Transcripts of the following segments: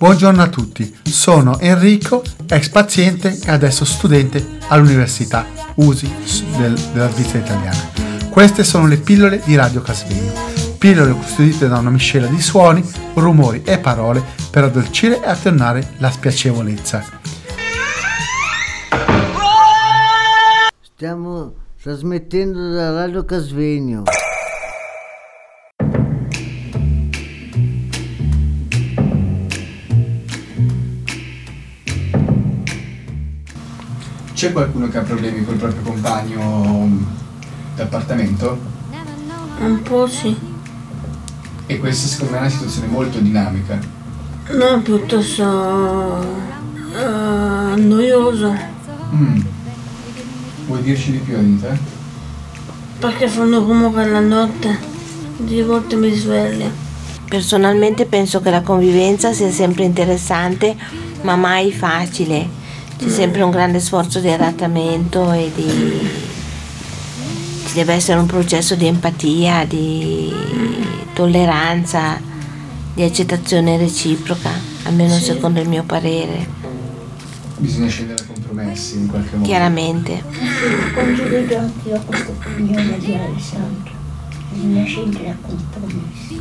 Buongiorno a tutti, sono Enrico, ex paziente e adesso studente all'Università USI del, della Svizzera italiana. Queste sono le pillole di Radio Casvegno, pillole custodite da una miscela di suoni, rumori e parole per addolcire e attenuare la spiacevolezza. Stiamo trasmettendo da Radio Casvegno. C'è qualcuno che ha problemi col proprio compagno d'appartamento? Un po' sì. E questa secondo me è una situazione molto dinamica. No, piuttosto eh, noiosa. Mm. Vuoi dirci di più te? Perché fanno rumore la notte. Di volte mi sveglio. Personalmente penso che la convivenza sia sempre interessante, ma mai facile. C'è sempre un grande sforzo di adattamento e di... ci deve essere un processo di empatia, di tolleranza, di accettazione reciproca, almeno Sì. secondo il mio parere, Bisogna scendere a compromessi in qualche modo. chiaramente. Condivido anch'io questa opinione di Alessandro. Bisogna scendere a compromessi.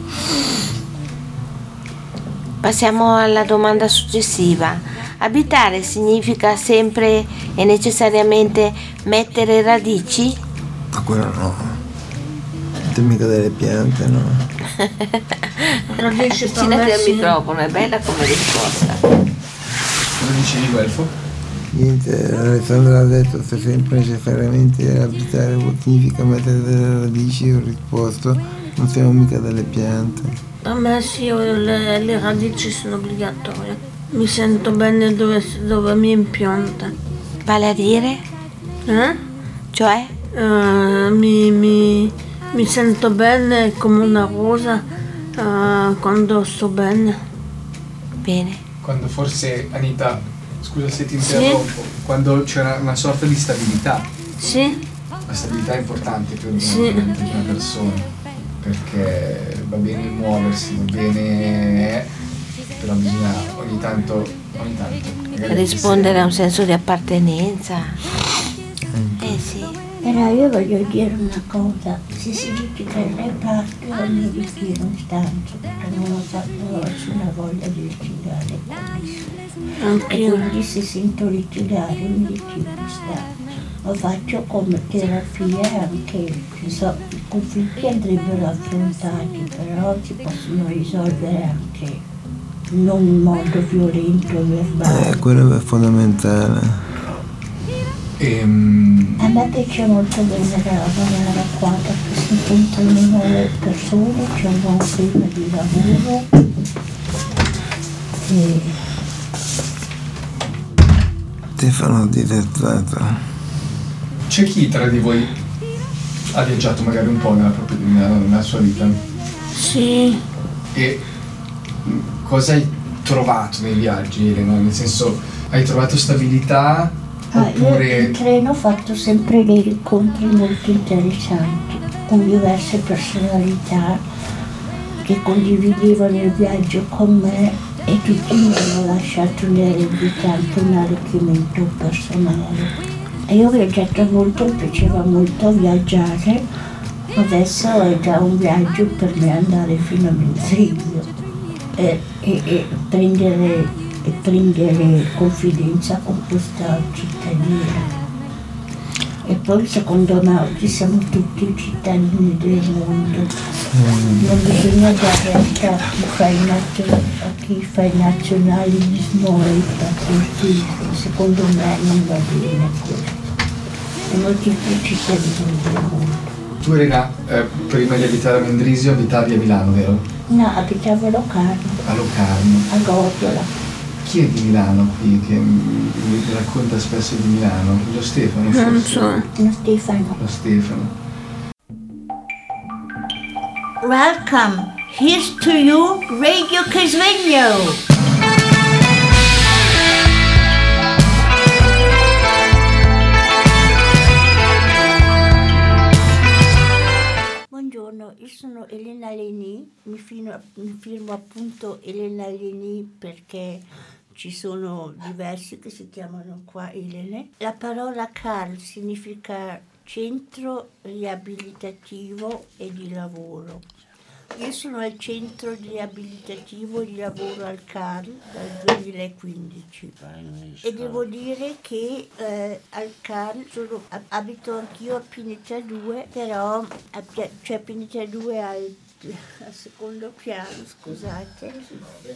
Passiamo alla domanda successiva. Abitare significa sempre e necessariamente mettere radici? Ma quello no. Siete mica delle piante, no? Avvicinati al microfono, è bella come risposta. Cosa dicevi, Guelfo? Niente, Alessandro ha detto se sempre necessariamente abitare significa mettere delle radici, ho risposto, non siamo mica delle piante. Per me sì, le, le radici sono obbligatorie. Mi sento bene dove, dove mi impianta. Vale a dire? Eh? Cioè? Eh, mi, mi- mi sento bene come una rosa eh, quando sto bene. Bene. Quando forse, Anita, scusa se ti Sì. interrompo, quando c'era una sorta di stabilità. Sì? La stabilità è importante per una, Sì. per una persona, perché va bene muoversi, va bene... però bisogna ogni tanto... Ogni tanto Rispondere a un senso di appartenenza. Eh sì. Però io voglio dire una cosa, se si dice che il reparto io mi ritiro in stanza, perché non ho fatto nessuna voglia di litigare con nessuno. E quindi se sento litigare mi ritiro in stanza. Lo faccio come terapia anche, so, i conflitti andrebbero affrontati, però si possono risolvere anche non in modo violento e verbale. Eh, quello è fondamentale. Ehm, A me piace molto venire a lavorare qua perché si incontrano nuove persone, c'è un buon clima di lavoro e Stefano disertato. C'è chi tra di voi ha viaggiato magari un po' nella, propria, nella, nella sua vita? Sì. E cosa hai trovato nei viaggi, Elena? Nel senso, hai trovato stabilità Ah, io oppure... in treno ho fatto sempre dei incontri molto interessanti con diverse personalità che condividevano il viaggio con me e tutti mi hanno lasciato un'eredità, anche un arricchimento personale. E io ho viaggiato molto, mi piaceva molto viaggiare, adesso è già un viaggio per me andare fino a Menzillo e, e- prendere, e prendere confidenza con questa cittadina. E poi secondo me oggi siamo tutti cittadini del mondo. Non bisogna dare a chi fa il, nazio- a chi fa il nazionalismo e il patriottismo. Secondo me non va bene questo. Siamo tutti cittadini del mondo. Tu Elena, eh, prima di abitare a Mendrisio abitavi a Milano, vero? No, abitavo a Locarno, A Locarno. a Gordiola. Chi è di Milano qui che mi racconta spesso di Milano? Lo Stefano forse? Non so. No, Stefano. Lo Stefano. Welcome. Here's to you, Radio Casvegno. Elena Leni, mi, fino- mi firmo appunto Elena Leni perché ci sono diversi che si chiamano qua Elene. La parola CAL significa centro riabilitativo e di lavoro. Io sono al centro riabilitativo di lavoro al CAL dal 2015 e devo dire che eh, al CAL sono- ab- abito anch'io a Pineta 2, però a, cioè Pineta 2 al, al secondo piano, scusate.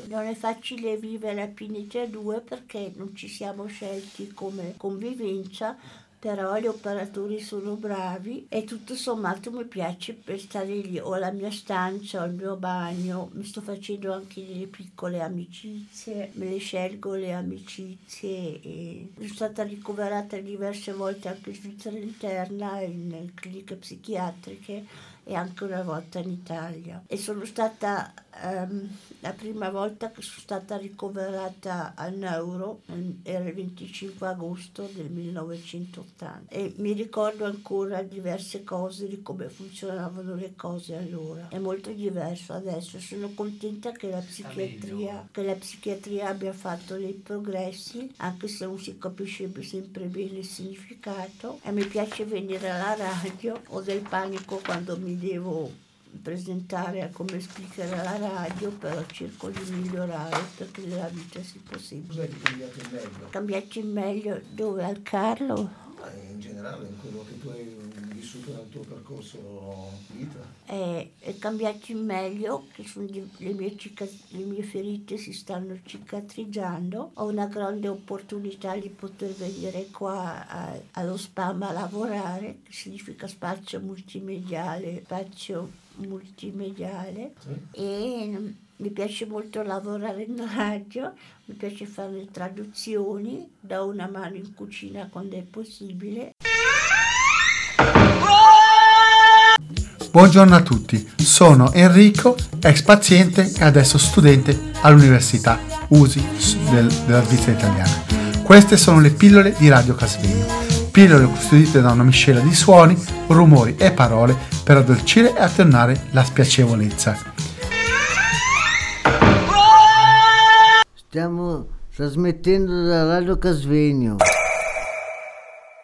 Non è facile vivere a Pineta 2 perché non ci siamo scelti come convivenza, però gli operatori sono bravi e tutto sommato mi piace per stare lì. Ho la mia stanza, ho il mio bagno, mi sto facendo anche delle piccole amicizie, me le scelgo le amicizie e sono stata ricoverata diverse volte anche in Svizzera interna, in cliniche psichiatriche e anche una volta in Italia. E sono stata ehm, la prima volta che sono stata ricoverata al neuro, era il 25 agosto del 1980 e mi ricordo ancora diverse cose di come funzionavano le cose allora. È molto diverso adesso, sono contenta che la psichiatria, che la psichiatria abbia fatto dei progressi, anche se non si capisce sempre bene il significato e mi piace venire alla radio, ho del panico quando mi devo presentare come speaker alla radio, però cerco di migliorare perché nella vita si può sempre. Cos'è che cambiato in meglio? Cambiarci in meglio dove al Carlo? Ma in generale, in quello che tu hai vissuto nel tuo percorso vita. È, è cambiarci in meglio, le, mie cica- le mie ferite si stanno cicatrizzando. Ho una grande opportunità di poter venire qua a- allo SPAM a lavorare, che significa spazio multimediale, spazio multimediale. E mm, mi piace molto lavorare in radio, mi piace fare le traduzioni, do una mano in cucina quando è possibile. Buongiorno a tutti, sono Enrico, ex paziente e adesso studente all'Università USI del- della Svizzera italiana. Queste sono le pillole di Radio Casvegno, pillole custodite da una miscela di suoni, rumori e parole per addolcire e attenuare la spiacevolezza. Stiamo trasmettendo da Radio Casvegno.